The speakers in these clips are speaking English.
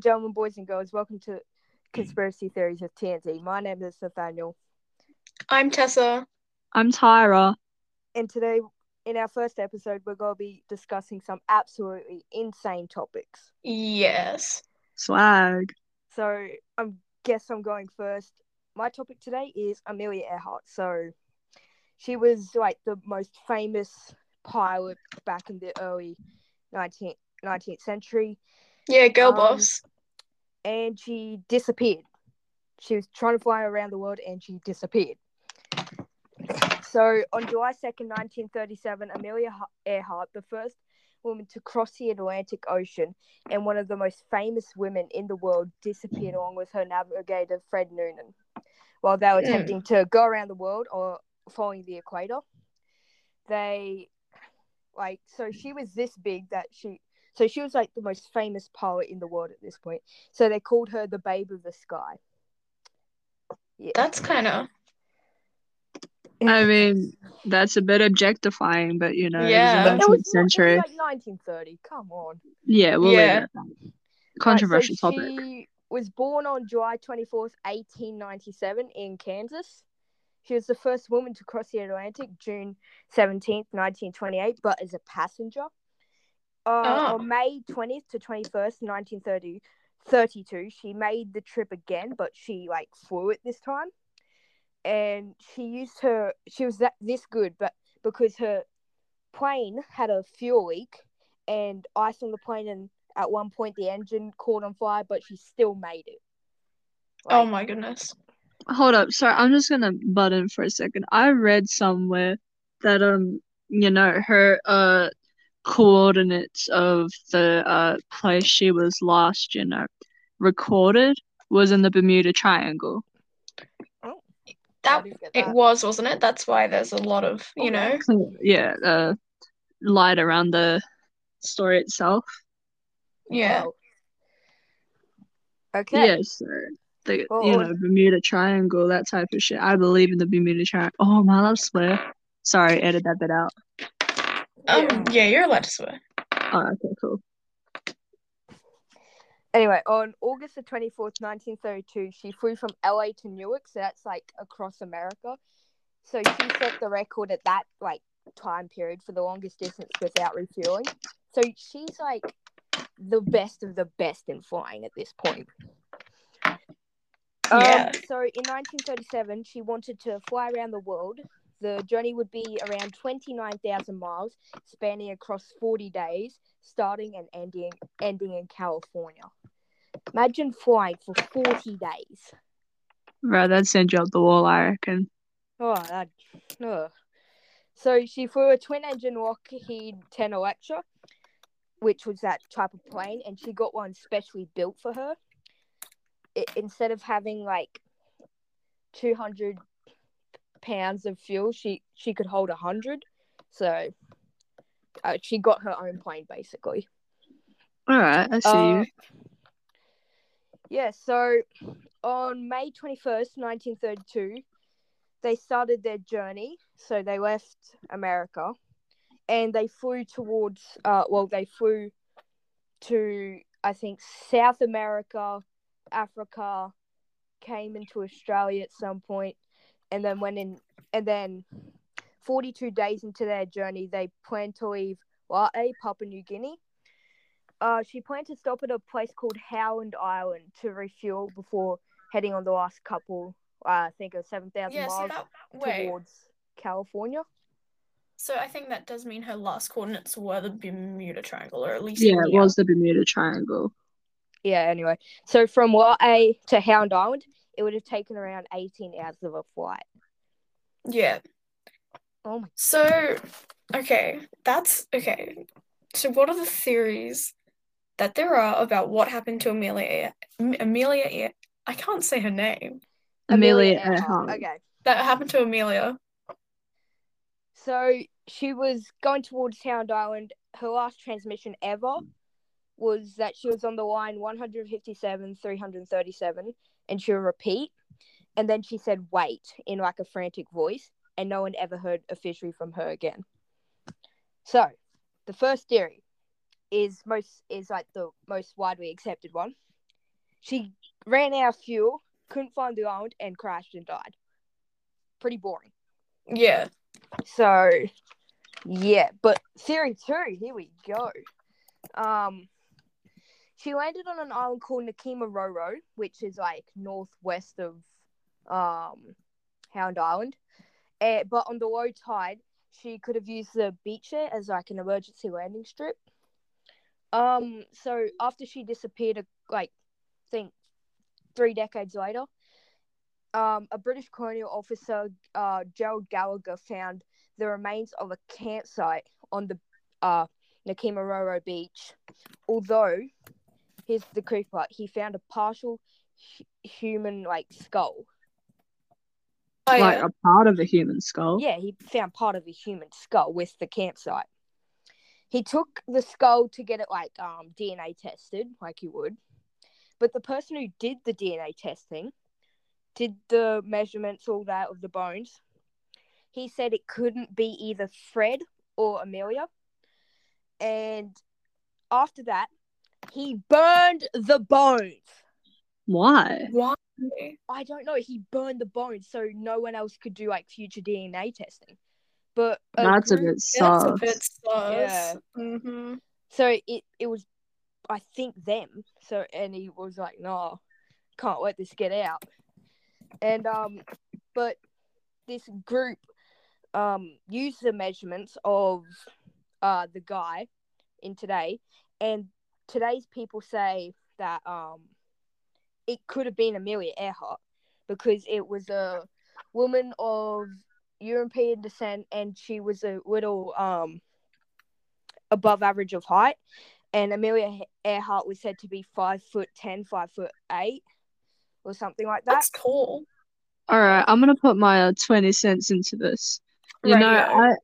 Gentlemen, boys and girls, welcome to Conspiracy Theories with TNT. My name is Nathaniel, I'm Tessa. I'm Tyra. and today, in our first episode, we're going to be discussing some absolutely insane topics. Yes. Swag. So, I guess I'm going first. My topic today is Amelia Earhart. So, she was like the most famous pilot back in the early 19th, 19th century. Yeah, girl Um, boss. And she disappeared. She was trying to fly around the world and she disappeared. So on July 2nd, 1937, Amelia Earhart, the first woman to cross the Atlantic Ocean and one of the most famous women in the world, disappeared along with her navigator, Fred Noonan, while they were Hmm. attempting to go around the world or following the equator. They, like, so she was this big that she so she was like the most famous poet in the world at this point. So they called her the Babe of the Sky. Yeah. That's kind of. I mean, that's a bit objectifying, but you know, Yeah. it was it was, 19th century. it like 1930. Come on. Yeah, we'll Yeah. leave it at that. Controversial Right, so topic. She was born on July 24th, 1897, in Kansas. She was the first woman to cross the Atlantic June 17th, 1928, but as a passenger. Uh, Oh. On May 20th to 21st, 1930, 32, she made the trip again, but she like flew it this time. And she used her, she was that this good, but because her plane had a fuel leak and ice on the plane, and at one point the engine caught on fire, but she still made it. Oh my goodness. Hold up, sorry, I'm just gonna butt in for a second. I read somewhere that um, you know, her uh coordinates of the uh place she was last, you know, recorded was in the Bermuda Triangle. That didn't it was, wasn't it? That's why there's a lot of, you Oh, know. Yeah, uh light around the story itself. Yeah. Wow. Okay. Yeah, so the Well, you know Bermuda Triangle, that type of shit. I believe in the Bermuda Triangle. Oh my, I swear. Sorry, edit that bit out. Um. Yeah, you're allowed to swear. Oh, okay, cool. Anyway, on August the 24th, 1932, she flew from LA to Newark, so that's like across America. So she set the record at that like time period for the longest distance without refueling. So she's like the best of the best in flying at this point. Yeah. Um, so in 1937, she wanted to fly around the world. The journey would be around 29,000 miles, spanning across 40 days, starting and ending ending in California. Imagine flying for 40 days. Right, that'd send you up the wall, I reckon. Oh, that. So she flew a twin-engine Lockheed 10 Electra, which was that type of plane, and she got one specially built for her. It, instead of having like 200 pounds of fuel, she she could hold a 100. So uh, she got her own plane basically. Alright, I see Uh, you. Yeah, so on May 21st, 1932, they started their journey. So they left America and they flew towards, uh, well, they flew to, I think, South America, Africa, came into Australia at some point, and then went in, and then 42 days into their journey, they planned to leave Lae, Papua New Guinea. Uh, she planned to stop at a place called Howland Island to refuel before heading on the last couple, uh, I think, of 7,000 Yeah. So miles that. Towards California. So I think that does mean her last coordinates were the Bermuda Triangle, or at least. Yeah, it was the Bermuda Triangle. Yeah, anyway. So from Lae to Howland Island, it would have taken around 18 hours of a flight. Yeah. Oh my. So, okay, that's okay. So, what are the theories that there are about what happened to Amelia? Amelia, I can't say her name. Amelia Earhart. Earhart. Okay. That happened to Amelia. So she was going towards Howland Island. Her last transmission ever was that she was on the line 157, 337, and she'll repeat. And then she said, wait, in like a frantic voice, and no one ever heard officially from her again. So, the first theory is most is like the most widely accepted one. she ran out of fuel, couldn't find the island, and crashed and died. Pretty boring. Yeah. So, yeah, but theory two, here we go. Um, she landed on an island called Nikumaroro, which is like northwest of um Howland Island. Eh, but on the low tide, she could have used the beach there as like an emergency landing strip. Um, so after she disappeared, uh, like, I think three decades later, um, a British colonial officer, uh, Gerald Gallagher, found the remains of a campsite on the uh, Nikumaroro beach. Although, here's the creepy part: he found a partial hu- human like skull. Oh, like yeah. a part of a human skull. Yeah, he found part of a human skull with the campsite. He took the skull to get it like um DNA tested, like you would. But the person who did the DNA testing, did the measurements, all that of the bones, he said it couldn't be either Fred or Amelia. And after that, he burned the bones. Why? Why? I don't know. He burned the bones so no one else could do like future DNA testing. But a That's a group- bit That's a bit sus. Yeah. Mm-hmm. So it it was, I think them. So and he was like, "No, can't let this get out." And um, but this group um used the measurements of uh the guy in today, and today's people say that um it could have been Amelia Earhart because it was a woman of European descent and she was a little um above average of height, and Amelia Earhart was said to be five foot ten, five foot eight, or something like that. That's cool. All right, I'm gonna put my uh, 20 cents into this. You know, Radio.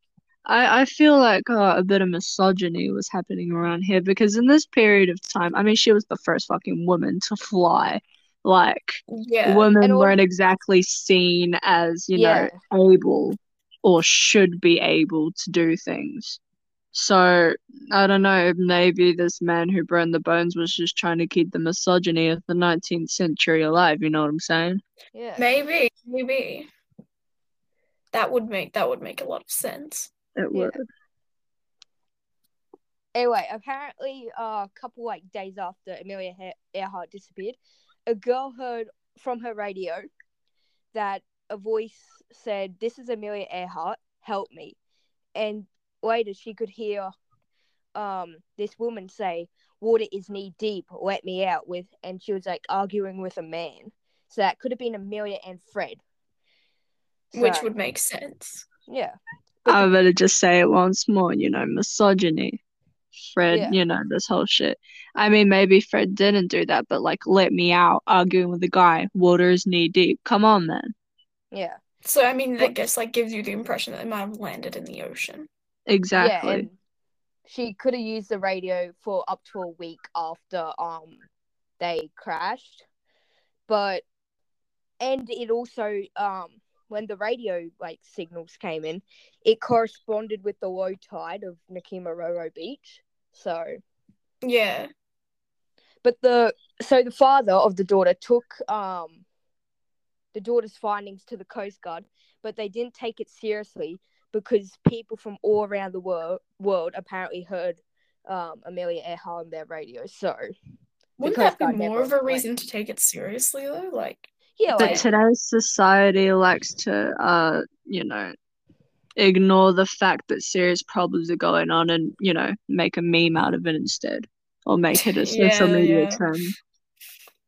I, I, I feel like uh, a bit of misogyny was happening around here because in this period of time, I mean, she was the first fucking woman to fly. Like, Yeah. women all- weren't exactly seen as, you Yeah. know, able or should be able to do things. So, I don't know, maybe this man who burned the bones was just trying to keep the misogyny of the 19th century alive, you know what I'm saying? Yeah. Maybe, maybe. That would make that would make a lot of sense. It Yeah. would. Anyway, apparently, uh, a couple like days after Amelia Earhart disappeared, a girl heard from her radio that a voice said, "This is Amelia Earhart. Help me." And later, she could hear um this woman say, "Water is knee deep. Let me out." With and she was like arguing with a man. So that could have been Amelia and Fred. Which would make sense. yeah. But I the- better just say it once more, you know, misogyny. Fred, Yeah. you know, this whole shit. I mean, maybe Fred didn't do that, but like, let me out, arguing with the guy. Water is knee deep. Come on, man. yeah. So I mean, I What- guess like gives you the impression that it might have landed in the ocean. Exactly. Yeah, she could have used the radio for up to a week after um they crashed. But and it also um when the radio like signals came in, it corresponded with the low tide of Nikumaroro Beach. So Yeah. but the so the father of the daughter took um the daughter's findings to the coast guard but they didn't take it seriously because people from all around the world world apparently heard um amelia earhart on their radio so Wouldn't that be more of a reason to take it seriously though? Like, yeah But like, today's society likes to, uh, you know, ignore the fact that serious problems are going on and, you know, make a meme out of it instead. Or make it a social Yeah, media yeah. trend.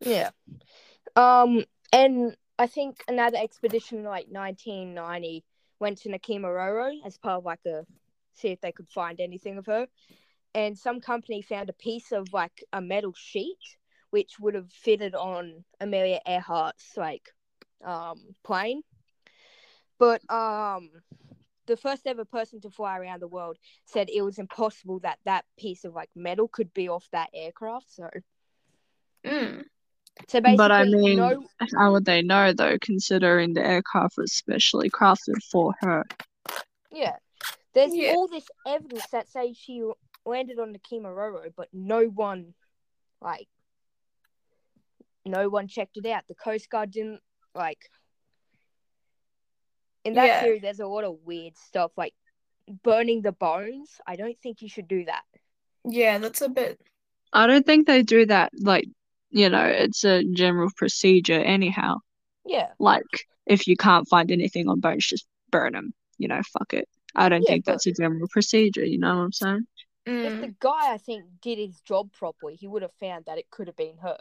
yeah um and i think another expedition like 1990 went to Nikumaroro as part of like a see if they could find anything of her and some company found a piece of like a metal sheet which would have fitted on Amelia Earhart's like um plane. But um the first ever person to fly around the world said it was impossible that that piece of like metal could be off that aircraft. So mm, so basically But I mean, no how would they know though, considering the aircraft was specially crafted for her? yeah. There's Yeah. all this evidence that says she landed on the Kimaroro, but no one like no one checked it out. The Coast Guard didn't like. In that Yeah. theory, there's a lot of weird stuff like burning the bones. I don't think you should do that. Yeah, that's a bit. I don't think they do that. Like, you know, it's a general procedure anyhow. Yeah, Like, if you can't find anything on bones, just burn them. You know, fuck it. I don't Yeah, think but- that's a general procedure. You know what I'm saying? if Mm, the guy I think did his job properly, he would have found that it could have been her.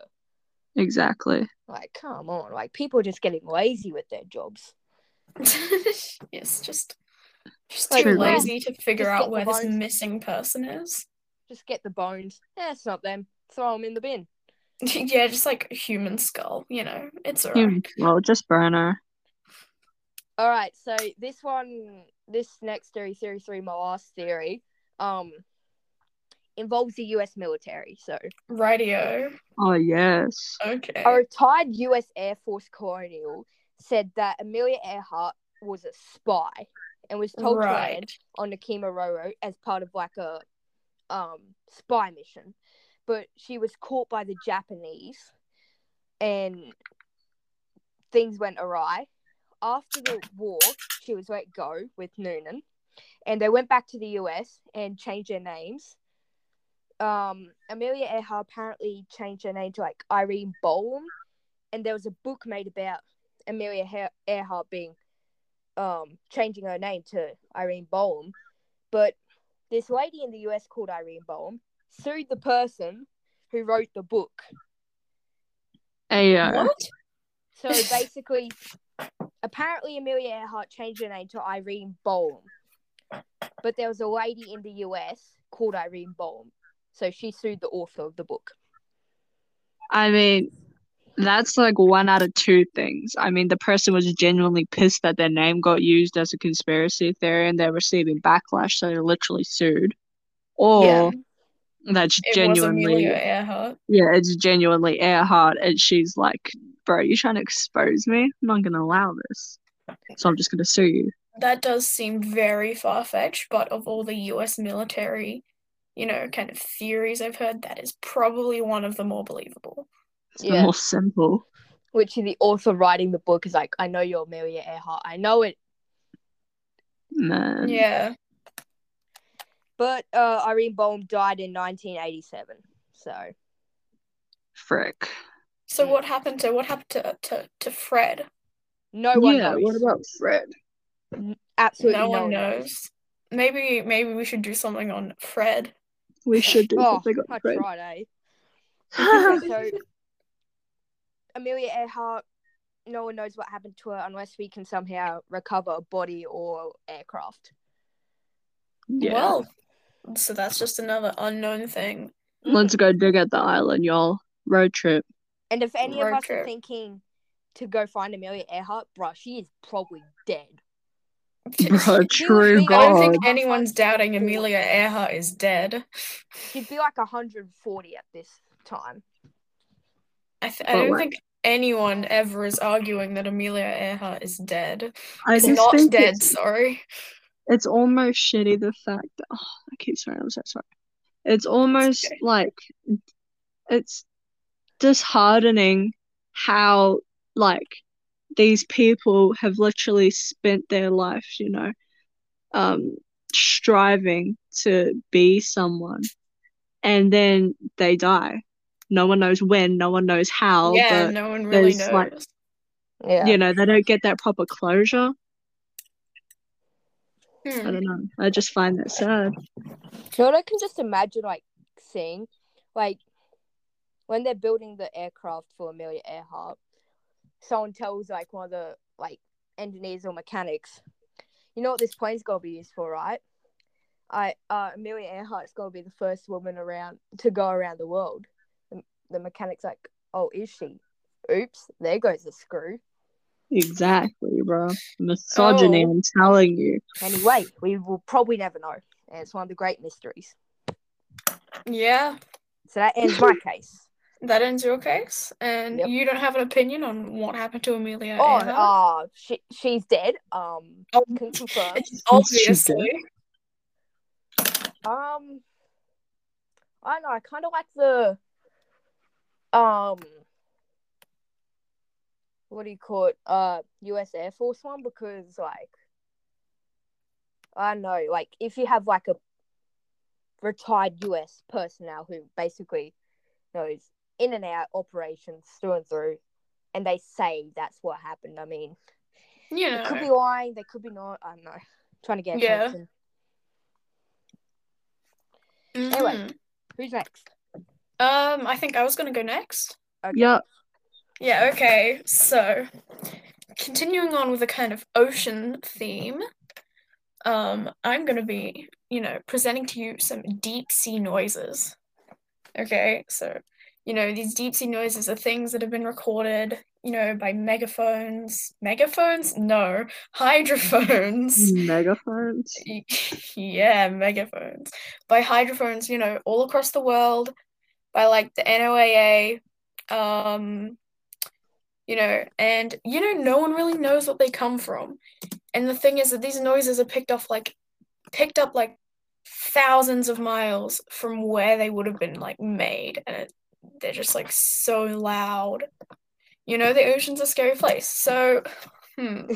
Exactly. Like, come on, like people are just getting lazy with their jobs. yes, just just Like, too well, lazy to figure out where this missing person is. Just get the bones. Yeah, it's not them. Throw them in the bin. Yeah, just like a human skull, you know, it's You- alright. well, just burn her. All right, so this one, this next theory, theory three, my last theory, um, involves the U.S. military. So Radio. Oh, yes. Okay. a retired U.S. Air Force colonel said that Amelia Earhart was a spy and was told to Right. land on the Nikumaroro as part of like a um spy mission, but she was caught by the Japanese, and things went awry. After the war, she was let go with Noonan, and they went back to the US and changed their names. Um, Amelia Earhart apparently changed her name to like Irene Bolam, and there was a book made about Amelia He- Earhart being um changing her name to Irene Bolam, but this lady in the US called Irene Bolam sued the person who wrote the book. Ayo. What? So basically, apparently Amelia Earhart changed her name to Irene Bolam, but there was a lady in the US called Irene Bolam, so she sued the author of the book. I mean, that's like one out of two things. I mean, the person was genuinely pissed that their name got used as a conspiracy theory and they're receiving backlash, so they literally sued. Or Yeah. that's It genuinely, Amelia Earhart. yeah, it's genuinely Earhart, and she's like, bro, you trying to expose me? I'm not gonna allow this. So I'm just gonna sue you. That does seem very far-fetched, but of all the US military, you know, kind of theories I've heard, that is probably one of the more believable. It's Yeah. more simple. Which the author writing the book is like, I know you're Amelia Earhart, I know it, Man. Yeah. but uh, Irene Bolam died in 1987, so Frick. So what happened to what happened to to, to Fred? no one yeah, knows. what about Fred? Absolutely no no, one one knows. Maybe maybe we should do something on Fred. We should do Oh, something I on tried, eh? so Amelia Earhart, no one knows what happened to her unless we can somehow recover a body or aircraft. yeah. Well, so that's just another unknown thing. Let's go dig at the island, y'all. Road trip. And if any Road of us trip. are thinking to go find Amelia Earhart, bruh, she is probably dead. Bro, true was being- I don't think anyone's doubting Amelia Earhart is dead. She'd be like 140 at this time. I, th- I don't like- think anyone ever is arguing that Amelia Earhart is dead. I Is just not think dead, it's, sorry. it's almost shitty the fact that oh, I keep swearing, I'm so sorry. It's almost okay. like it's disheartening how like these people have literally spent their life, you know, um, striving to be someone, and then they die. No one knows when, no one knows how, yeah, but no one really there's, like, knows. Yeah. you know, they don't get that proper closure. I Hmm. don't know. I just find that sad. You know what I can just imagine like seeing? Like when they're building the aircraft for Amelia Earhart, someone tells like one of the like engineers or mechanics, you know what this plane's gonna be used for, right? I uh Amelia Earhart's gonna be the first woman around to go around the world. The, the mechanic's like, Oh, is she? Oops, there goes the screw. Exactly, bro. Misogyny, Oh. I'm telling you. Anyway, we will probably never know. And it's one of the great mysteries. Yeah, So that ends my case. That ends your case. And Yep. you don't have an opinion on what happened to Amelia Oh, Earhart? uh, she, she's dead. Um, Oh, can confirm. Obviously. Um, I don't know. I kind of like the um what do you call it? Uh, U.S. Air Force one because like I don't know, like if you have like a retired U.S. personnel who basically knows in and out operations through and through, and they say that's what happened. I mean, yeah, they could be lying, they could be not. I don't know. Trying to get Yeah. attention. Anyway. Who's next? Um, I think I was gonna go next. Okay. Yep. Yeah, okay. So, continuing on with a kind of ocean theme, um, I'm going to be, you know, presenting to you some deep sea noises. Okay, so, you know, these deep sea noises are things that have been recorded, you know, by megaphones. Megaphones? No, hydrophones. Megaphones. yeah, megaphones. By hydrophones, you know, all across the world, by like the NOAA, um, you know, and you know, no one really knows what they come from. And the thing is that these noises are picked off like picked up like thousands of miles from where they would have been like made, and it, they're just like so loud. You know, the ocean's a scary place. So, hmm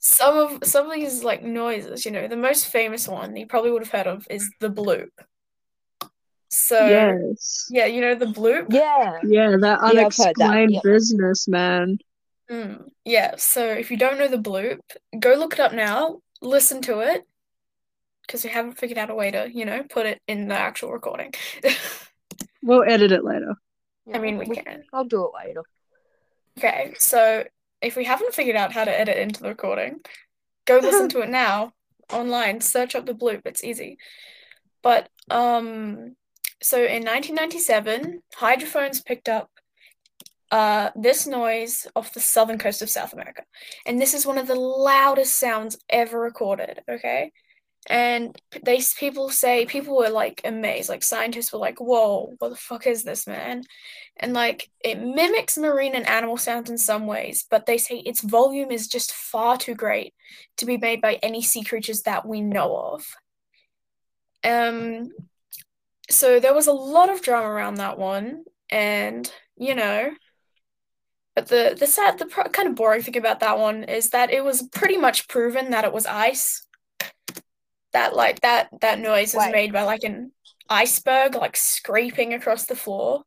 some of some of these like noises, you know, the most famous one you probably would have heard of is the bloop. So Yes. yeah, you know the bloop. Yeah. Yeah, that I've heard that, unexplained yep. business, man. Mm, yeah. So if you don't know the bloop, go look it up now. Listen to it, because we haven't figured out a way to, you know, put it in the actual recording. We'll edit it later. I mean, we we- can. I'll do it later. Okay, so if we haven't figured out how to edit into the recording, go listen to it now online. Search up the bloop. It's easy. But um, so in 1997, hydrophones picked up uh this noise off the southern coast of South America, and this is one of the loudest sounds ever recorded. Okay. And they people say people were like amazed, like scientists were like, "Whoa, what the fuck is this, man?" And like it mimics marine and animal sounds in some ways, but they say its volume is just far too great to be made by any sea creatures that we know of. Um, so there was a lot of drama around that one, and you know, but the the sad, the pro- kind of boring thing about that one is that it was pretty much proven that it was ice. That like that that noise is Wait. made by like an iceberg like scraping across the floor.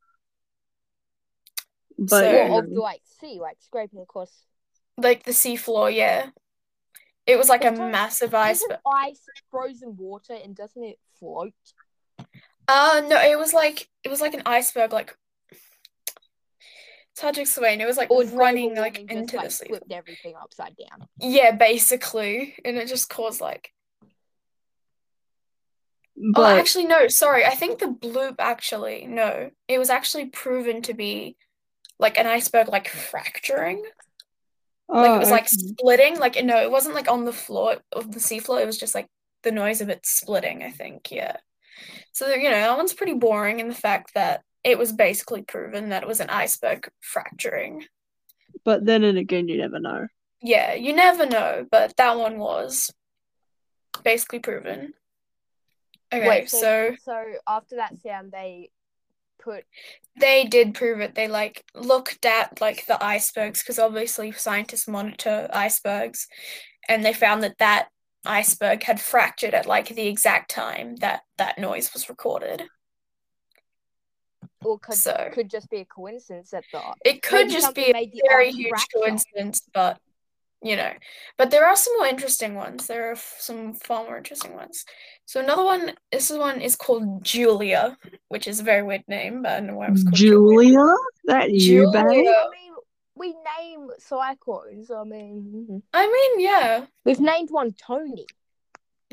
But So- you of the like sea, like scraping across. like the seafloor, yeah. It was like a But massive iceberg. ice frozen water and doesn't it float? Uh no, it was like it was like an iceberg, like it's hard to explain. It was like Or running like warming just, into like, the sea. flipped everything upside down. Yeah, basically, and it just caused like. Oh, actually, no. Sorry, I think the bloop actually no. It was actually proven to be like an iceberg, like fracturing. Like oh, it was like splitting. Like no, it wasn't like on the floor of the seafloor. It was just like the noise of it splitting. I think, yeah. So you know that one's pretty boring in the fact that it was basically proven that it was an iceberg fracturing. But then and again, you never know. Yeah, you never know, but that one was basically proven. Okay, Wait, so so after that sound, they put they did prove it. They like looked at like the icebergs because obviously scientists monitor icebergs, and they found that that iceberg had fractured at like the exact time that that noise was recorded. or could So- could just be a coincidence that the It could just be a very huge fracture. coincidence, but you know, but there are some more interesting ones. There are f- some far more interesting ones. So another one, this one is called Julia, which is a very weird name, but I don't know why it was called Julia? Julia? That you, Julia. babe? I mean, we name cyclones. I mean, mhm. I mean, yeah, we've named one Tony.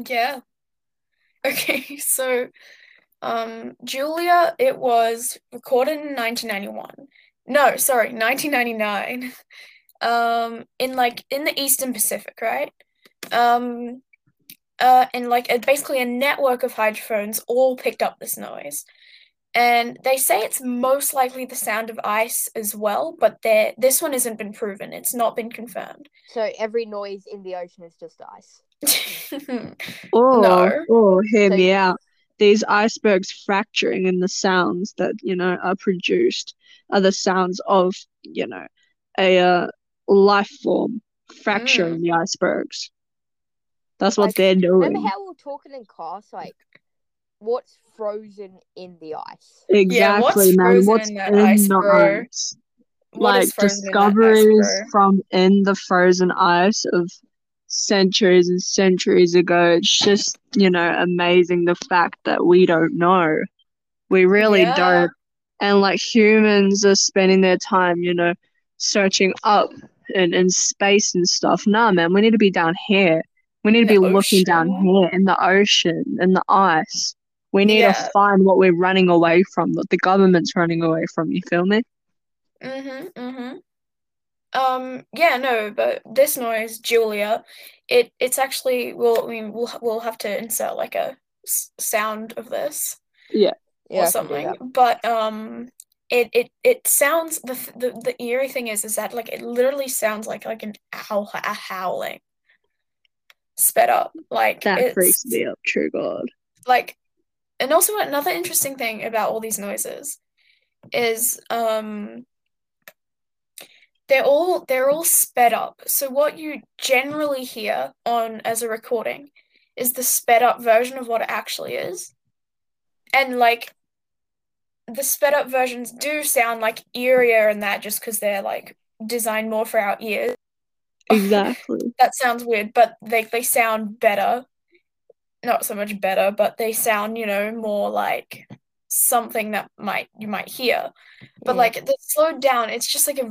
yeah. Okay, so um, Julia, it was recorded in 1991. No, sorry, 1999. Um, in like in the Eastern Pacific, right? Um, uh, and like a, basically a network of hydrophones all picked up this noise. And they say it's most likely the sound of ice as well, but there this one hasn't been proven. It's not been confirmed. So every noise in the ocean is just ice. oh No. or hear So- me out. These icebergs fracturing and the sounds that, you know, are produced are the sounds of, you know, a uh, life form fracturing mm. the icebergs. That's what Like, they're doing. Remember how we were talking in class, like what's frozen in the ice? Yeah, what's exactly, man. What's in in, that ice, the bro? ice? Like is frozen in ice, discoveries from in the frozen ice of centuries and centuries ago. It's just, you know, amazing the fact that we don't know. We really Yeah. don't. And like humans are spending their time, you know, searching up in, in space and stuff. Nah, man, we need to be down here. We need to be the looking down here in the ocean, in the ice. We need Yeah. to find what we're running away from, what the government's running away from. You feel me? Mhm, mhm. Um, yeah, no, but this noise, Julia, it it's actually well, I mean, we'll we'll have to insert like a s- sound of this Yeah, or I something. But um, it it it sounds the the the eerie thing is is that like it literally sounds like like an owl a howling sped up. Like That freaks me up, true God. like and also another interesting thing about all these noises is um they're all they're all sped up. So what you generally hear on as a recording is the sped up version of what it actually is. And like the sped up versions do sound like eerier and that just because they're like designed more for our ears. Exactly. That sounds weird, but they they sound better. Not so much better, but they sound, you know, more like something that might you might hear. But Yeah. like the slowed down, it's just like a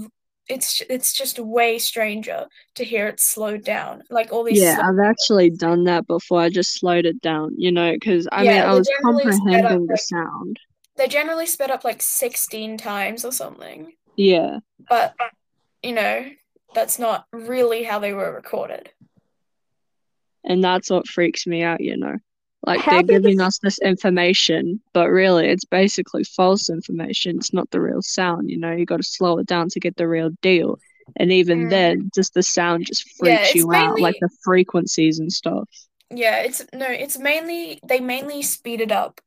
it's it's just way stranger to hear it slowed down. Like all these Yeah, I've actually done that before. I just slowed it down, you know, because I mean, I was up, comprehending the like- sound. They generally sped up like 16 times or something. Yeah, But you know, that's not really how they were recorded. and that's what freaks me out, you know. Like How they're giving is- us this information, but really it's basically false information. It's not the real sound, you know. You got to slow it down to get the real deal. And even Mm. then, just the sound just Yeah, freaks it's you out, like the frequencies and stuff. Yeah, it's no, it's mainly they mainly speed it up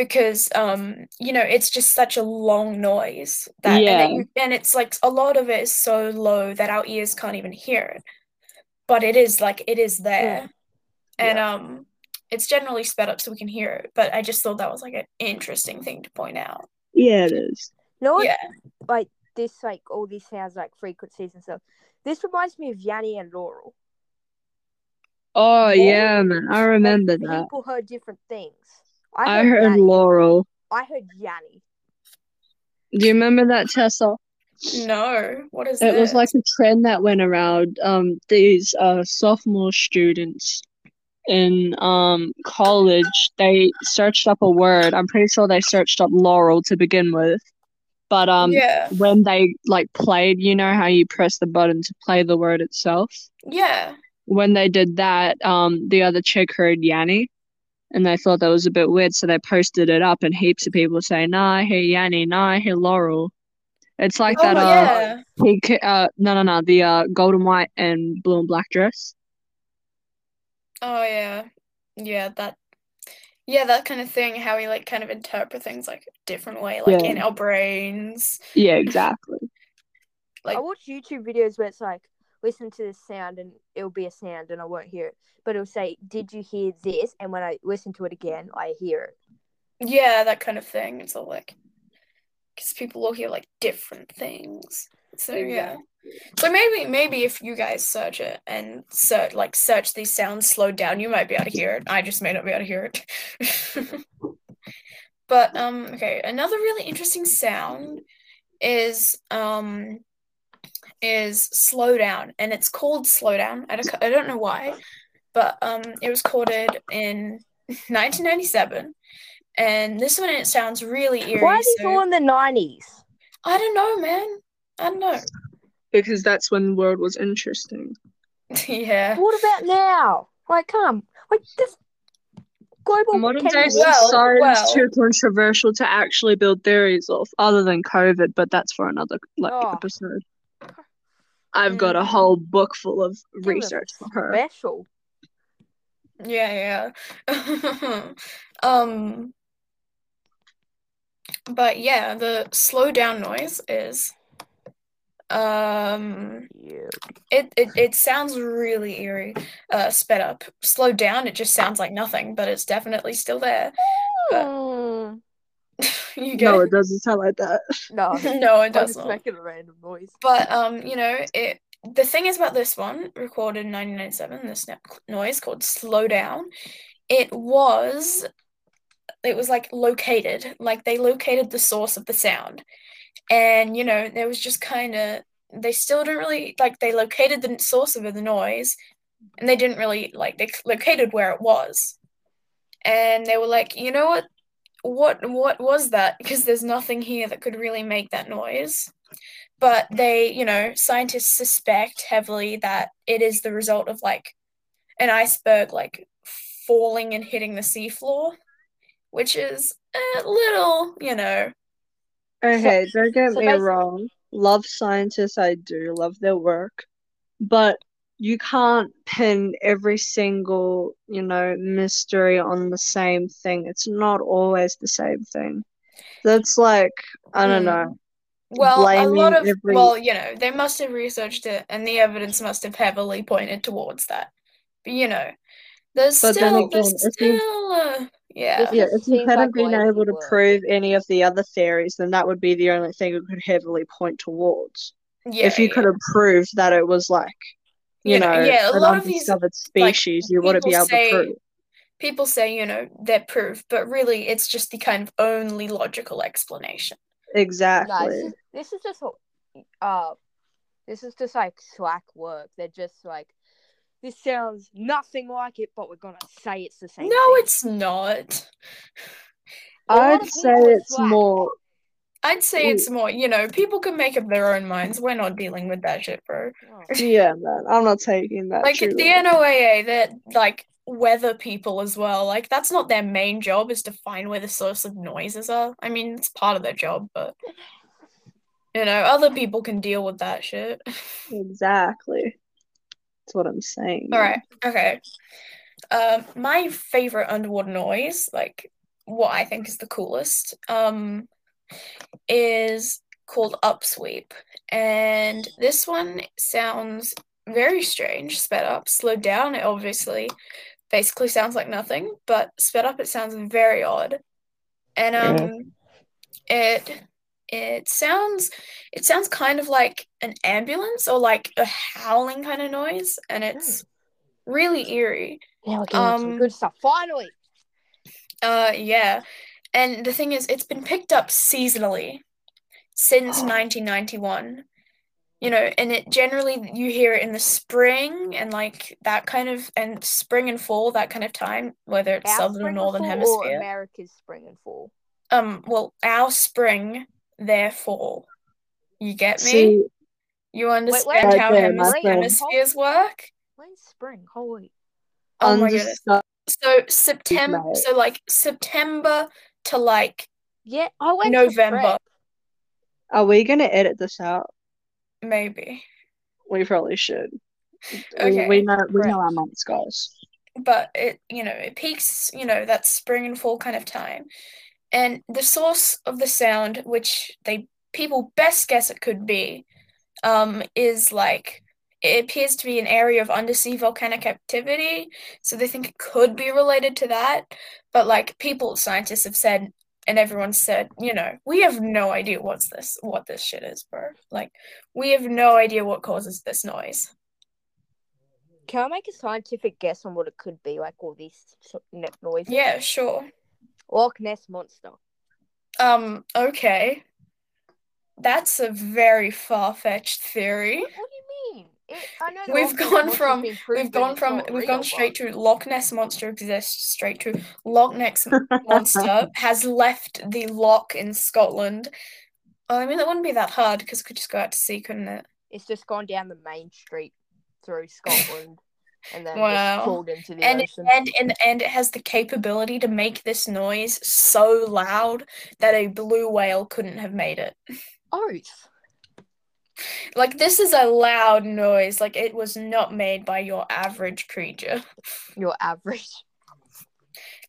because um you know it's just such a long noise that and, Yeah. that you, and it's like a lot of it is so low that our ears can't even hear it but it is like it is there and um it's generally sped up so we can hear it but I just thought that was like an interesting thing to point out Yeah, it is. You know what? yeah Like this, like all these sounds, like frequencies and stuff. This reminds me of Yanni and Laurel. Oh Laurel? yeah, man. I remember like, that. People heard different things. I heard Yanni. Laurel. I heard Yanni. Do you remember that Tessa? no what is It It was like a trend that went around. Um, these uh sophomore students in um college, they searched up a word. I'm pretty sure they searched up Laurel to begin with. But um, yeah when they like played, you know how you press the button to play the word itself. yeah When they did that, um, the other chick heard Yanni, and they thought that was a bit weird, so they posted it up, and heaps of people say, "Nah, I hear Yanni. Nah, I hear Laurel." It's like oh that. Uh, yeah he ca- uh no no no the uh golden white and blue and black dress. Oh yeah. Yeah, that yeah, that kind of thing, how we like kind of interpret things like a different way, like Yeah. in our brains. Yeah, exactly. Like I watch YouTube videos where it's like, listen to this sound and it'll be a sound and I won't hear it. But it'll say, Did you hear this? And when I listen to it again, I hear it. yeah, that kind of thing. It's all like because people will hear like different things. So yeah. So maybe maybe if you guys search it and search like search these sounds slowed down, you might be able to hear it. I just may not be able to hear it. but um okay, another really interesting sound is um is slow down and it's called slow down. I don't I don't know why, but um it was recorded in 1997 and this one it sounds really eerie. Why is this so- all in the 90s? I don't know, man. I don't know. Because that's when the world was interesting. yeah. What about now? Like, come. Like, this global. Modern day you- Well, society well. too controversial to actually build theories of, other than COVID, but that's for another like Oh. episode. I've got a Mm. whole book full of Give research for her. Special. Yeah, yeah. um but yeah, the slow down noise is Um, it, it it sounds really eerie. Uh, sped up, slowed down. It just sounds like nothing, but it's definitely still there. But- Mm, you No, it? doesn't sound like that. no, No, it I'm does just not. making a random noise. But um, you know, it the thing is about this one, recorded in 1997, this no- noise called Slow Down, it was it was like located, like they located the source of the sound. And you know, there was just kind of they still didn't really like they located the source of the noise and they didn't really like they located where it was. And they were like, "You know what? What what was that? Because there's nothing here that could really make that noise." but they, you know, scientists suspect heavily that it is the result of like an iceberg like falling and hitting the seafloor, which is a little, you know, Okay, don't get so me wrong. Love scientists, I do love their work, but you can't pin every single, you know, mystery on the same thing. It's not always the same thing. That's like, I don't Hmm. know. well, a lot of every- well, you know, they must have researched it and the evidence must have heavily pointed towards that. But you know, there's But then still there's again, if you- still uh, yeah. This Yeah, if you hadn't like been able to work. prove any of the other theories, then that would be the only thing it could heavily point towards. Yeah, if you yeah. could have proved that it was like, you, You know, know, yeah, a an lot of these, undiscovered like, species, you want to be able say- to prove. people say, you know, they're proof, but really it's just the kind of only logical explanation. No, Exactly. this is this is just uh, this is just like slack work. They're just like, this sounds nothing like it, but we're gonna say it's the same. No, thing. it's not. I'd say it's slack. more. I'd say it's more, you know, people can make up their own minds. We're not dealing with that shit, bro. Yeah, man. I'm not taking that. Like too the. NOAA, they're like weather people as well. Like that's not their main job is to find where the source of noises are. I mean, it's part of their job, but you know, other people can deal with that shit. Exactly. That's what I'm saying. All right. Okay. Um, my favorite underwater noise, like what I think is the coolest, um, is called Upsweep, and this one sounds very strange. Sped up, slowed down. It obviously basically sounds like nothing, but sped up, it sounds very odd, and um, it it sounds it sounds kind of like an ambulance or like a howling kind of noise, and it's really eerie. Now we're getting some Um, good stuff. Finally. Uh, yeah. And the thing is, it's been picked up seasonally since 1991. You know, and it generally you hear it in the spring and like that kind of and spring and fall, that kind of time, whether it's Our southern or spring northern fall Or hemisphere. America's spring and fall. Um, well, our spring, their fall. You get me? See, You understand wait, how Okay, hemis- hemispheres work? When's spring? Holy. Oh my goodness. So September, so like September to like Yeah, I went November. Are we gonna edit this out? maybe. We probably should. We- Okay. We know we Correct. know our months, guys. but it you know it peaks you know that spring and fall kind of time and the source of the sound which they people best guess it could be um is like it appears to be an area of undersea volcanic activity so they think it could be related to that but like people scientists have said and everyone said you know we have no idea what's this what this shit is bro like we have no idea what causes this noise Can I make a scientific guess on what it could be? Like all these noises. yeah sure Loch Ness monster. Um, okay. That's a very far-fetched theory. What, what do you mean? It, know We've Loch gone from we've gone from we've gone straight but- to Loch Ness monster exists, straight to Loch Ness monster has left the loch in Scotland. Well, I mean that wouldn't be that hard because it could just go out to sea, couldn't it? It's just gone down the main street through Scotland and then Wow. pulled into the And ocean. and and and it has the capability to make this noise so loud that a blue whale couldn't have made it. Oath. Like this is a loud noise. Like it was not made by your average creature. Your average.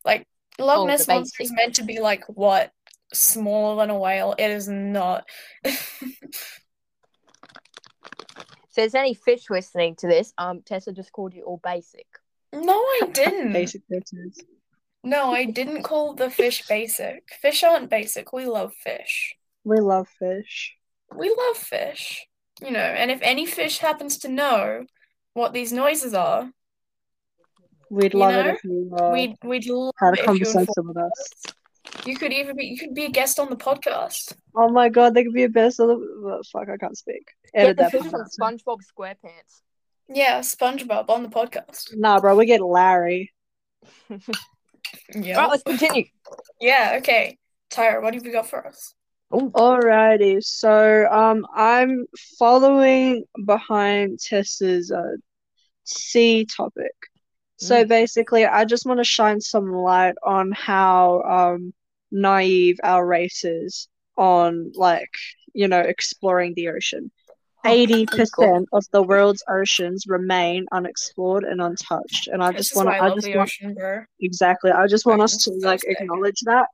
Like Loch Oh, the Ness monster is meant to be like what? Smaller than a whale. It is not. If there's any fish listening to this, um, Tessa just called you all basic. No, I didn't. Basic bitches. No, I didn't call the fish basic. Fish aren't basic. We love fish. We love fish. We love fish. You know, and if any fish happens to know what these noises are, We'd love know, it if you uh, we'd we'd love had a if you conversation informed with us. us. You could even be you could be a guest on the podcast. Oh my god, they could be a best of the fuck. I can't speak. Get Edit the that. fish from. SpongeBob SquarePants. Yeah, SpongeBob on the podcast. Nah, bro, we get Larry. Yeah. Alright, let's continue. Yeah, okay. Tyra, what have you got for us? Alrighty, so um, I'm following behind Tessa's uh C topic. So Mm. basically, I just want to shine some light on how um naive our race is on like you know exploring the ocean. Eighty percent of the world's oceans remain unexplored and untouched, and I just want to, I, I just want ocean. Exactly. I just want us to like acknowledge that.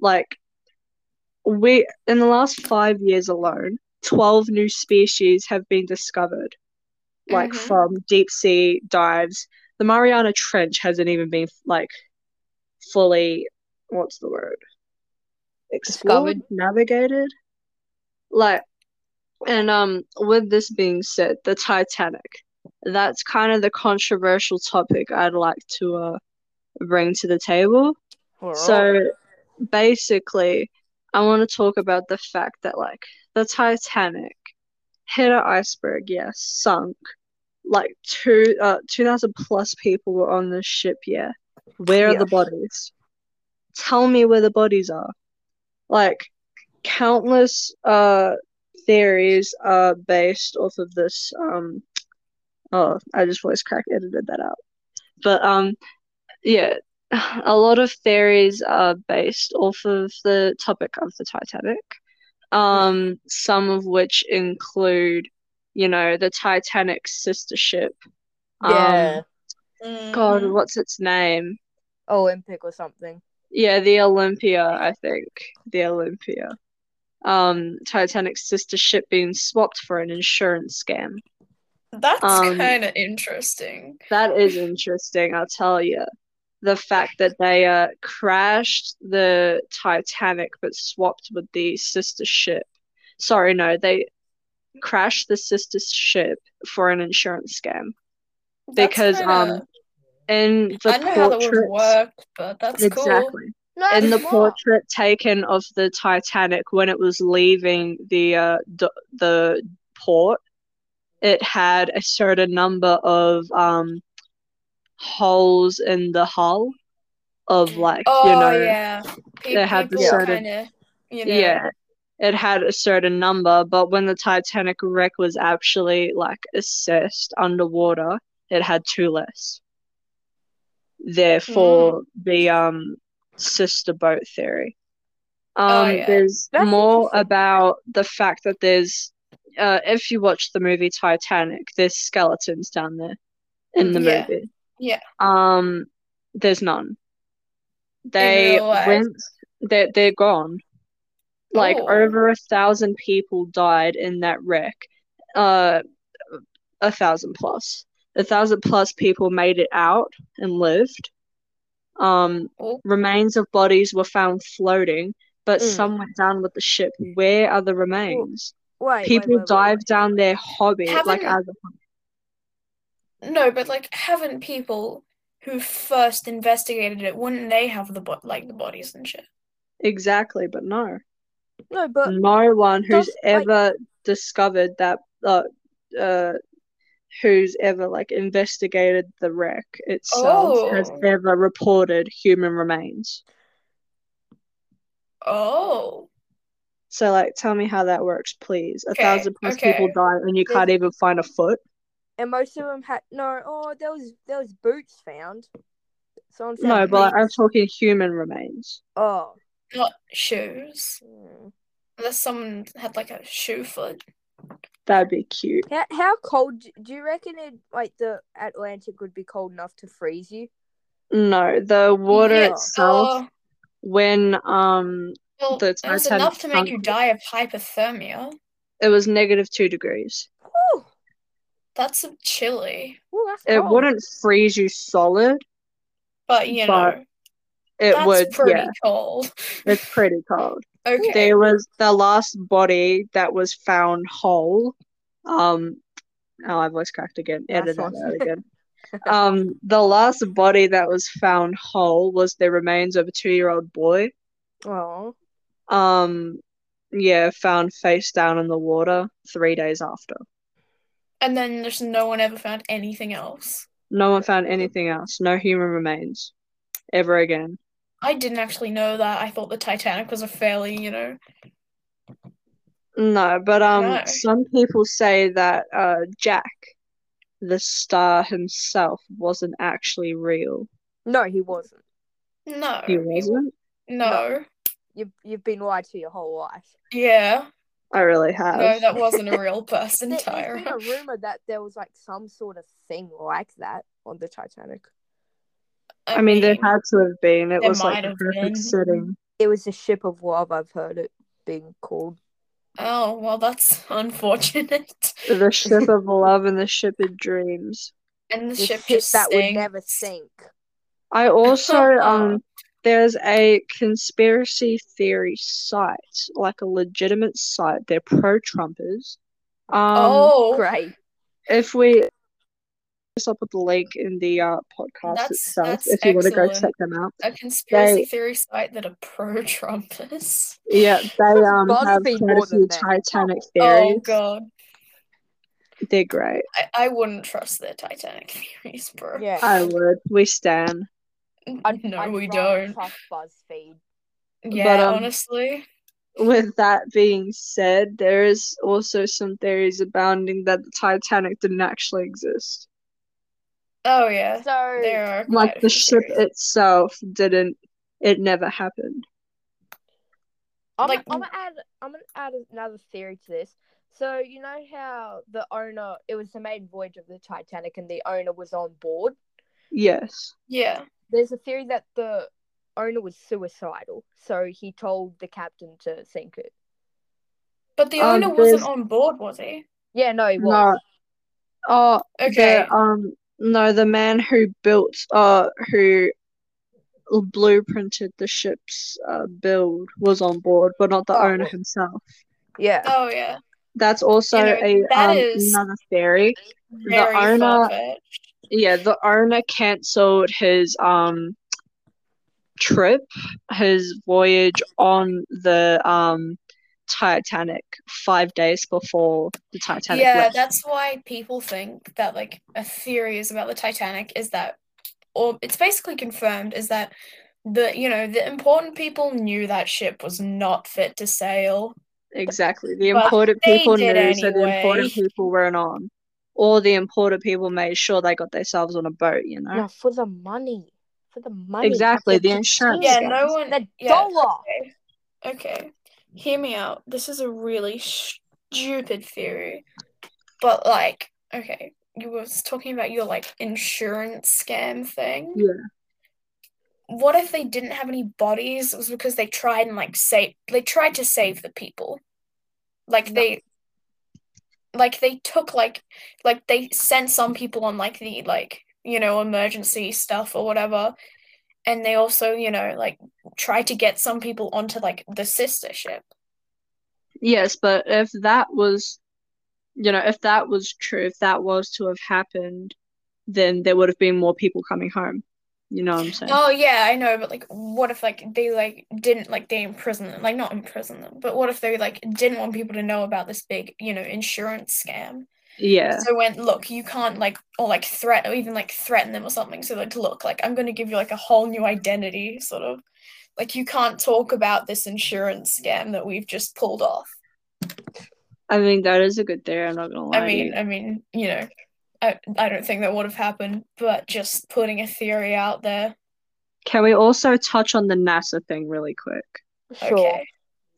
Like we in the last five years alone, twelve new species have been discovered. Like Mhm. from deep sea dives. The Mariana Trench hasn't even been like fully what's the word? Explored, Discovered. navigated. Like and um with this being said, the Titanic. That's kind of the controversial topic I'd like to uh bring to the table. So basically, I want to talk about the fact that like the Titanic hit an iceberg, yes, sunk. Like two uh two thousand plus people were on the ship, yeah. Where are Yeah. the bodies? Tell me where the bodies are. Like countless uh theories are based off of this um oh I just voice crack edited that out. But um yeah, a lot of theories are based off of the topic of the Titanic. Um, some of which include, you know, the Titanic's sister ship. yeah, Um, God, Mhm. what's its name? Olympic or something. Yeah, the Olympia, I think. The Olympia. Um, Titanic's sister ship being swapped for an insurance scam. That's um, kind of interesting. That is interesting, I'll tell you. The fact that they uh crashed the Titanic but swapped with the sister ship. Sorry, no, they crashed the sister ship for an insurance scam. That's Because kinda- um in the I know how that would work, but that's cool. exactly. No, In the not. portrait taken of the Titanic when it was leaving the uh d- the port, it had a certain number of um holes in the hull of like Oh you know yeah, they had the certain- kind of, you know, yeah it had a certain number but when the Titanic wreck was actually like assessed underwater it had two less. Therefore the um sister boat theory. Oh, um yeah. there's That's more about the fact that there's uh if you watch the movie Titanic there's skeletons down there in the Yeah. movie Yeah. um there's none. They went they're, they're gone. Like Oh. over a thousand people died in that wreck. Uh a thousand plus. A thousand plus people made it out and lived. Um remains of bodies were found floating but Mm. some went down with the ship. Where are the remains? Wait, people wait, wait, dive wait. down their hobby like Haven't- as a No, but like, haven't people who first investigated it, wouldn't they have the bo- like the bodies and shit? exactly but no No, but no one who's does, like- ever discovered that uh uh who's ever like investigated the wreck itself has Oh. ever reported human remains. Oh, So like tell me how that works, please. A Okay, thousand plus people okay. die and you There's- can't even find a foot. And most of them had no. Oh, there was there was boots found. Someone found No, but I'm talking human remains. Oh, not shoes. hmm. Unless someone had like a shoe foot. That'd be cute. how how cold do you reckon it like the Atlantic would be cold enough to freeze you? No, the water Yeah, itself uh, when um well, the it was enough to make you die of hypothermia. it was negative two degrees. Whew. That's chilly. Ooh, that's It cold. wouldn't freeze you solid. But you But know, It that's would, pretty yeah. cold. It's pretty cold. Okay. There was the last body that was found whole. Um, oh, I voice cracked again. Nice Edit that one. out again. Um, the last body that was found whole was the remains of a two-year-old boy. Oh, Um, yeah, found face down in the water three days after. And then there's no one ever found anything else. No one found anything else. No human remains ever again. I didn't actually know that. I thought the Titanic was a fairly, you know. No, but um, No. some people say that uh, Jack, the star himself, wasn't actually real. no, he wasn't. No. He wasn't. No. You've you've been lied to your whole life. Yeah. I really have. No, that wasn't a real person, There, has been a rumor that there was like some sort of thing like that on the Titanic. I mean, there had to have been. It was like might the perfect been. setting. It was a ship of love. I've heard it being called. Oh, well, that's unfortunate. The ship of love and the ship of dreams. And the ship ship just that would never sink. I also um there's a conspiracy theory site, like a legitimate site. They're pro-Trumpers. Um, Oh, Great. if we I'll put the link in the uh, podcast That's- itself, that's if you want to go check them out. a conspiracy They- theory site that are pro-Trumpers. Yeah, they um have quite a few than that. Titanic Oh god, They're great. I, I wouldn't trust their Titanic theories, bro. Yeah. I would. We stand. I'd, no, I'd we don't. Trust BuzzFeed. Yeah, um, honestly. With that being said, there is also some theories abounding that the Titanic didn't actually exist. Oh yeah, So there are Like the ship theories. itself didn't. It never happened. I'm, like- I'm gonna add I'm gonna add another theory to this. So you know how the owner it was the maiden voyage of the Titanic and the owner was on board. Yes. Yeah. There's a theory that the owner was suicidal, so he told the captain to sink it. But the Um, owner wasn't on board, was he? Yeah, no, he was. No. Oh, Okay. the um no, the man who built uh who blueprinted the ship's uh build was on board, but not the Oh, owner himself. Yeah. Oh yeah. That's also You know, a that um is- another theory. Very owner- far-fetched. Yeah, the owner cancelled his um trip, his voyage on the um Titanic five days before the Titanic Yeah, left. that's why people think that like a theory is about the Titanic is that, or it's basically confirmed is that the you know the important people knew that ship was not fit to sail. Exactly. The important people knew, so the important people weren't on. Or the important people made sure they got themselves on a boat, you know? No, for the money. For the money. Exactly, the insurance Yeah, no one. The yeah, dollar. Okay. Okay. Hear me out. This is a really stupid theory. But like, okay, you were talking about your like insurance scam thing. Yeah. What if they didn't have any bodies? It was because they tried and like save they tried to save the people. Like they like they took like like they sent some people on like the like, you know, emergency stuff or whatever. And they also, you know, like tried to get some people onto like the sister ship. Yes, but if that was, you know, if that was true, if that was to have happened, then there would have been more people coming home. You know what I'm saying? Oh yeah, I know, but like what if like they like didn't like they imprison them like not imprison them, but what if they like didn't want people to know about this big, you know, insurance scam? Yeah. So when look, you can't like or like threat or even like threaten them or something. So like look, like I'm gonna give you like a whole new identity, sort of. Like you can't talk about this insurance scam that we've just pulled off. I mean, that is a good theory, I'm not gonna lie. I mean. I mean, you know, I I don't think that would have happened, but just putting a theory out there. Can we also touch on the NASA thing really quick? Sure. Okay.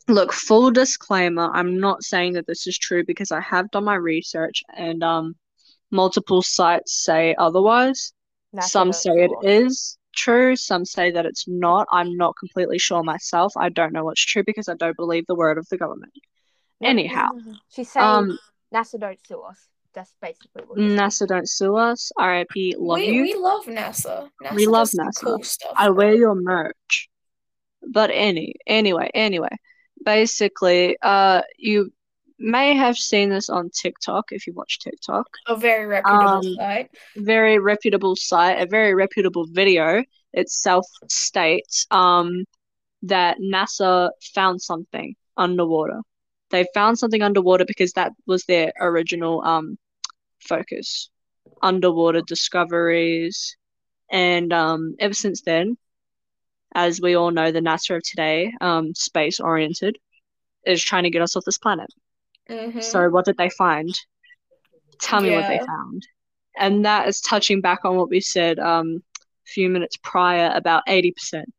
Look, full disclaimer, I'm not saying that this is true because I have done my research and um multiple sites say otherwise. NASA Some say it sure. is true, some say that it's not. I'm not completely sure myself. I don't know what's true because I don't believe the word of the government. Anyhow, She's saying um NASA don't sue us. That's basically what. it is. NASA don't sue us. RIP, love we you. we love NASA. NASA We love NASA. cool stuff. I but- wear your merch. But any anyway, anyway, basically, uh, you may have seen this on TikTok if you watch TikTok. a very reputable Um, site. Very reputable site, a very reputable video itself states um that NASA found something underwater. They found something underwater because that was their original um focus. Underwater discoveries. And um ever since then, as we all know, the NASA of today, um, space oriented, is trying to get us off this planet. Mhm. So what did they find? Tell me what they found. And that is touching back on what we said um a few minutes prior about 80%.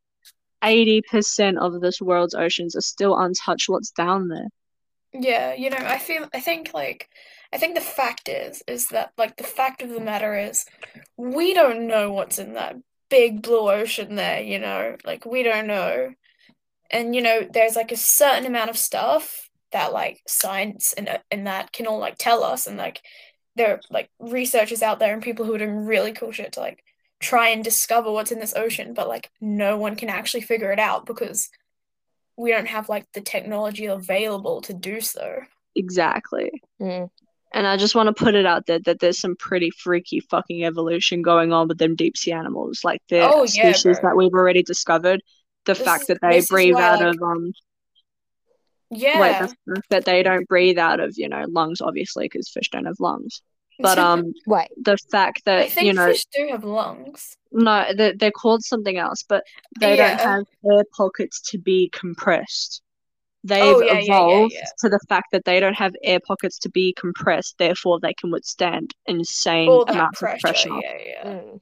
80% of this world's oceans are still untouched. What's down there? Yeah, you know, I feel I think like I think the fact is is that like the fact of the matter is we don't know what's in that big blue ocean there, you know? Like we don't know. And you know, there's like a certain amount of stuff that like science and uh, and that can all like tell us and like there are like researchers out there and people who are doing really cool shit to like try and discover what's in this ocean, but like no one can actually figure it out because we don't have like the technology available to do so. Exactly. Mm. And I just want to put it out there that there's some pretty freaky fucking evolution going on with them deep sea animals. Like the Oh, yeah, species bro. that we've already discovered. The This fact is- that they breathe why, out like- of um Yeah. like the fact that they don't breathe out of, you know, lungs obviously because fish don't have lungs. But um Wait, the fact I that think you know fish do have lungs. no they they're called something else, but they don't have air pockets to be compressed. They've Oh, yeah, yeah, yeah, evolved yeah. to the fact that they don't have air pockets to be compressed, therefore they can withstand insane All amounts pressure. of pressure. Yeah, yeah. mm.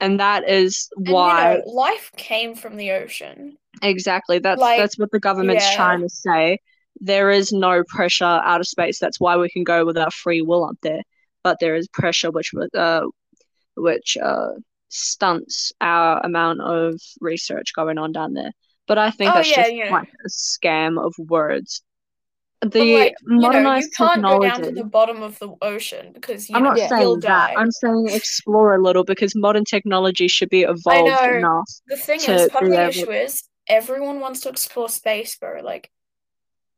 And that is And why you know, life came from the ocean. exactly that's like, that's what the government's yeah. trying to say. There is no pressure out of space. That's why we can go with our free will up there. But there is pressure which uh which uh stunts our amount of research going on down there. But I think Oh, that's yeah, just know. like a scam of words. The like, you know, you can't go down to the bottom of the ocean because you I'm know not Yeah. saying that. die. I'm saying explore a little because modern technology should be evolved enough. The thing is, part of the issue is everyone wants to explore space, bro. Like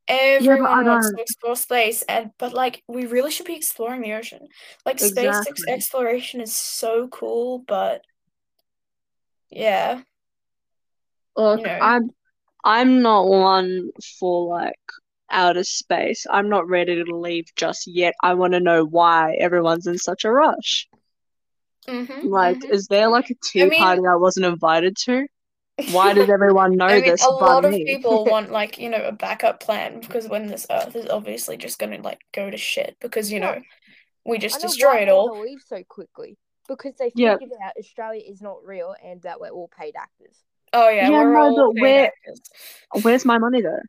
everyone I wants to explore space, and but like we really should be exploring the ocean. Like space ex- exploration is so cool, but yeah, Look, you know. I'm I'm not one for like outer space. I'm not ready to leave just yet. I want to know why everyone's in such a rush. hmm Like, is there like a tea mean- party I wasn't invited to? Why does everyone know I mean, this a but lot of me? people want like you know a backup plan because when this Earth is obviously just gonna like go to shit because you Yeah. know we I just know destroy why it they all. wanna leave so quickly because they Yeah. figured out Australia is not real and that we're all paid actors. Oh yeah, Yeah, we're no, all but paid we're- actors. Where's my money though?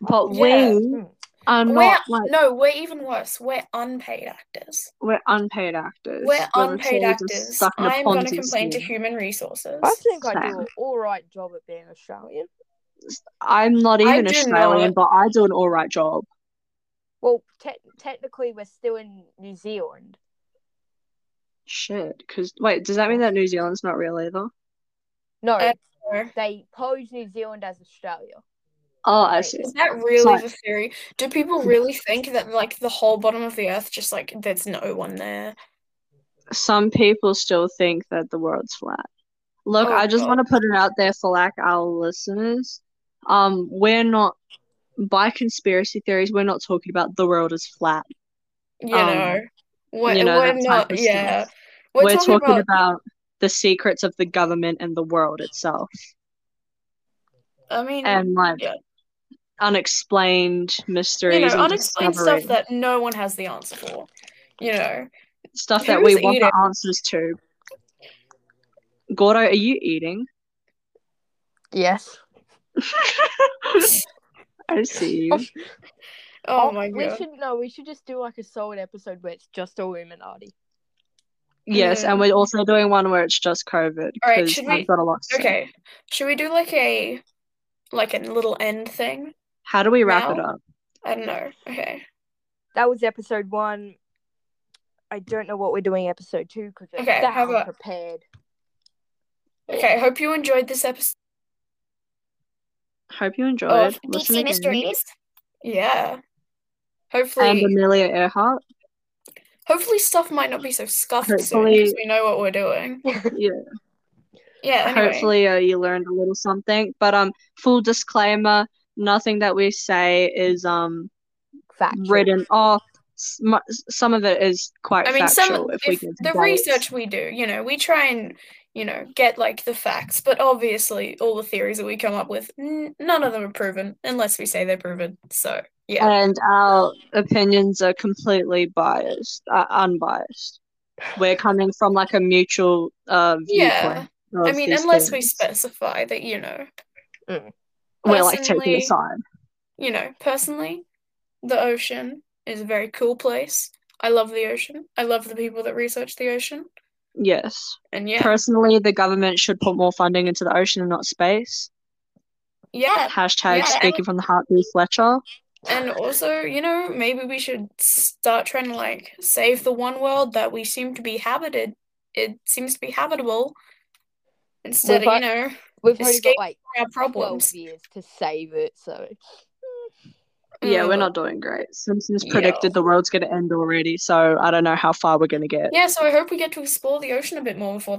But Yeah. we hmm. Are We're not like no, we're even worse. We're unpaid actors. we're unpaid actors. We're unpaid actors. stuck in a I'm gonna Ponzi complain to human resources. I think I do an all right job at being Australian. I'm not even Australian, not. but I do an all right job. Well, te- technically, we're still in New Zealand. Shit, because wait, does that mean that New Zealand's not real either? No, Uh, they pose New Zealand as Australia. Oh, I see. Is that really Sorry. the theory? Do people really think that like the whole bottom of the earth just like there's no one there? Some people still think that the world's flat. Look, Oh, I just want to put it out there for like our listeners. Um, we're not by conspiracy theories. We're not talking about the world is flat. You Um, know, we're, you know, we're not. Yeah, we're, We're, talking, talking, about. about the secrets of the government and the world itself, I mean, and like yeah. Unexplained mysteries you know, and unexplained discovery. stuff that no one has the answer for. You know, stuff that we want eating? the answers to. Gordo, are you eating? Yes. I see you. oh my god. we should no. We should just do like a solid episode where it's just Illuminati. Yes, and Mm. we're also doing one where it's just COVID All right, because should I've we- got a lot to say. Okay, should we do like a like a little end thing? How do we wrap it up? I don't know. Okay. That was episode one. I don't know what we're doing episode two because we're Okay, that how about- unprepared. Okay, hope you enjoyed this episode Hope you enjoyed. of Listen DC again. Mysteries. Yeah. Hopefully, And Amelia Earhart. hopefully stuff might not be so scuffed soon Hopefully- because we know what we're doing. Yeah. Yeah. Anyway. Hopefully, uh, you learned a little something. But um, full disclaimer: nothing that we say is um Factual. written off. Some, some of it is quite I mean, factual. some if we if get the dates. research we do, you know, we try and you know get like the facts, but obviously all the theories that we come up with, n- none of them are proven unless we say they're proven. So yeah, and our opinions are completely biased, uh, unbiased. We're coming from like a mutual uh Yeah. I mean, these unless we specify that, you know, we're like taking personally- a side. you know, personally, the ocean is a very cool place. I love the ocean. I love the people that research the ocean. Yes. And yeah, Personally, the government should put more funding into the ocean and not space. yeah. Hashtag Yeah. speaking from the heart, Bruce Fletcher. And also, you know, maybe we should start trying to like save the one world that we seem to be habited. It seems to be habitable. Instead We've of, you know, We've only escape got like our 12 problems. years to save it, so. Yeah, we're Mm. not doing great. Simpsons Yeah. predicted the world's going to end already, so I don't know how far we're going to get. Yeah, so I hope we get to explore the ocean a bit more before